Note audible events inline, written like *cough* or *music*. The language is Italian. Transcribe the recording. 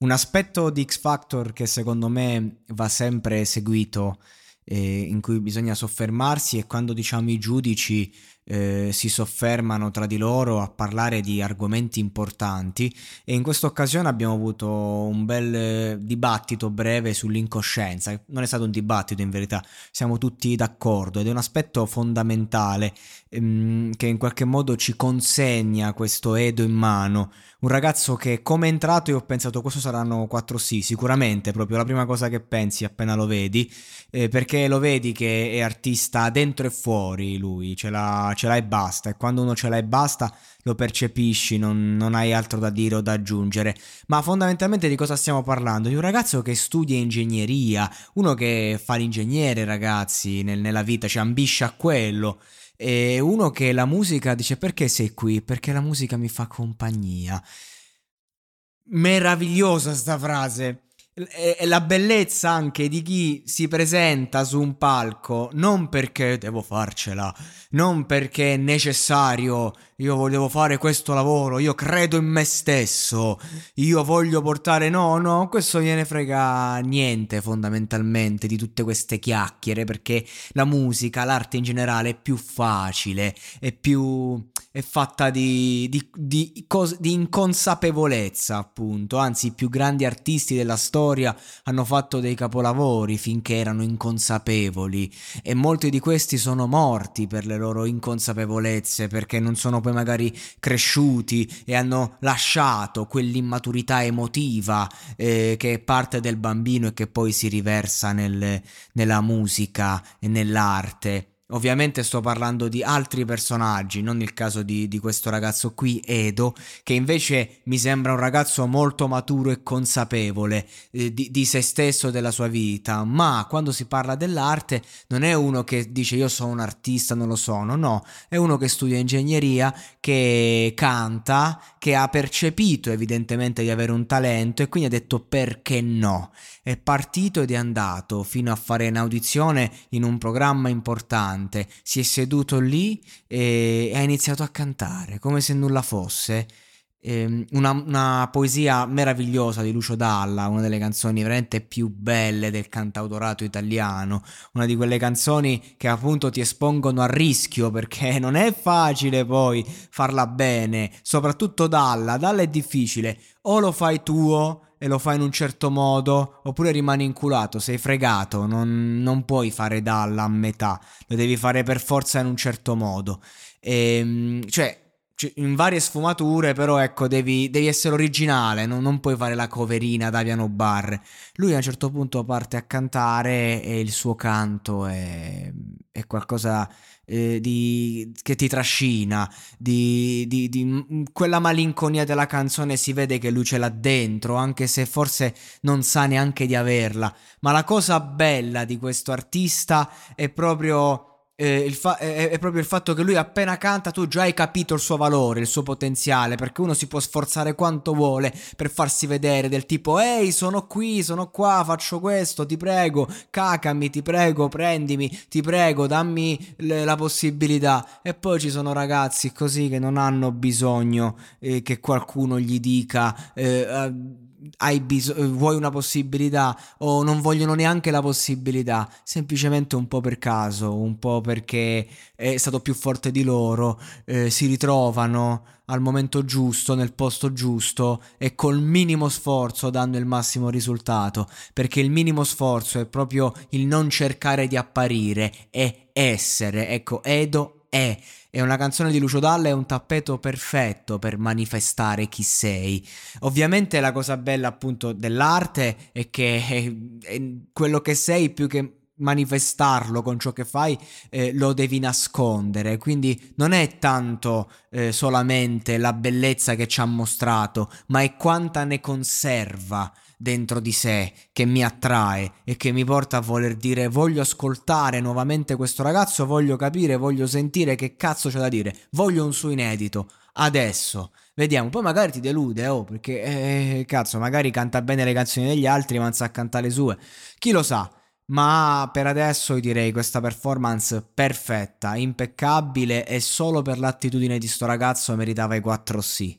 Un aspetto di X Factor che secondo me va sempre seguito, eh, in cui bisogna soffermarsi, è quando diciamo i giudici eh, si soffermano tra di loro a parlare di argomenti importanti e in questa occasione abbiamo avuto un bel eh, dibattito breve sull'incoscienza. Non è stato un dibattito in verità, siamo tutti d'accordo ed è un aspetto fondamentale ehm, che in qualche modo ci consegna questo Edo in mano. Un ragazzo che come è entrato io ho pensato questo saranno quattro sì, sicuramente, proprio la prima cosa che pensi appena lo vedi, eh, perché lo vedi che è artista dentro e fuori lui, ce l'ha ce l'hai e basta. E quando uno ce l'ha e basta, lo percepisci, non, non, hai altro da dire o da aggiungere. Ma fondamentalmente di cosa stiamo parlando? Di un ragazzo che studia ingegneria, uno che fa l'ingegnere, ragazzi, nel, nella vita, cioè ambisce a quello. E uno che la musica dice perché sei qui? Perché la musica mi fa compagnia. Meravigliosa sta frase è la bellezza anche di chi si presenta su un palco non perché devo farcela, non perché è necessario, io volevo fare questo lavoro, io credo in me stesso, io voglio portare no, no, questo gliene frega niente fondamentalmente di tutte queste chiacchiere perché la musica, l'arte in generale è più facile, è più è fatta di, di, di, cos- di inconsapevolezza appunto, anzi i più grandi artisti della storia hanno fatto dei capolavori finché erano inconsapevoli e molti di questi sono morti per le loro inconsapevolezze perché non sono poi magari cresciuti e hanno lasciato quell'immaturità emotiva eh, che è parte del bambino e che poi si riversa nel, nella musica e nell'arte. Ovviamente sto parlando di altri personaggi, non il caso di, di, questo ragazzo qui, Edo, che invece mi sembra un ragazzo molto maturo e consapevole eh, di, di, se stesso e della sua vita, ma quando si parla dell'arte non è uno che dice io sono un artista, non lo sono, no, è uno che studia ingegneria, che canta, che ha percepito evidentemente di avere un talento e quindi ha detto perché no. È partito ed è andato fino a fare un'audizione in un programma importante cantante, si è seduto lì e ha iniziato a cantare come se nulla fosse. Ehm, una, una, poesia meravigliosa di Lucio Dalla, una delle canzoni veramente più belle del cantautorato italiano, una di quelle canzoni che appunto ti espongono a rischio perché *laughs* non è facile poi farla bene, soprattutto Dalla, Dalla è difficile, o lo fai tuo e lo fai in un certo modo, oppure rimani inculato, sei fregato, non, non puoi fare dalla a metà, lo devi fare per forza in un certo modo. E, ehm, cioè, in varie sfumature, però ecco, devi, devi essere originale, non, non, puoi fare la coverina da piano bar. Lui a un certo punto parte a cantare e il suo canto è, è qualcosa eh, di, che ti trascina, di, di, di, quella malinconia della canzone si vede che lui ce l'ha dentro, anche se forse non sa neanche di averla. Ma la cosa bella di questo artista è proprio eh, fa- è, è, proprio il fatto che lui appena canta tu già hai capito il suo valore, il suo potenziale, perché uno si può sforzare quanto vuole per farsi vedere del tipo ehi sono qui, sono qua, faccio questo, ti prego, cacami, ti prego, prendimi, ti prego, dammi le, la possibilità. E poi ci sono ragazzi così che non hanno bisogno eh, che qualcuno gli dica... Eh, hai bisogno, vuoi una possibilità o non vogliono neanche la possibilità, semplicemente un po' per caso, un po' perché è stato più forte di loro, eh, si ritrovano al momento giusto, nel posto giusto e col minimo sforzo danno il massimo risultato, perché il minimo sforzo è proprio il non cercare di apparire, è essere, ecco, Edo è e una canzone di Lucio Dalla è un tappeto perfetto per manifestare chi sei. Ovviamente la cosa bella appunto dell'arte è che è, è quello che sei più che manifestarlo con ciò che fai eh, lo devi nascondere quindi non è tanto eh, solamente la bellezza che ci ha mostrato ma è quanta ne conserva dentro di sé che mi attrae e che mi porta a voler dire voglio ascoltare nuovamente questo ragazzo, voglio capire, voglio sentire che cazzo c'è da dire, voglio un suo inedito, adesso. Vediamo, poi magari ti delude, oh, perché eh, cazzo, magari canta bene le canzoni degli altri, ma non sa cantare le sue. Chi lo sa? Ma per adesso io direi questa performance perfetta, impeccabile e solo per l'attitudine di sto ragazzo meritava i 4 sì.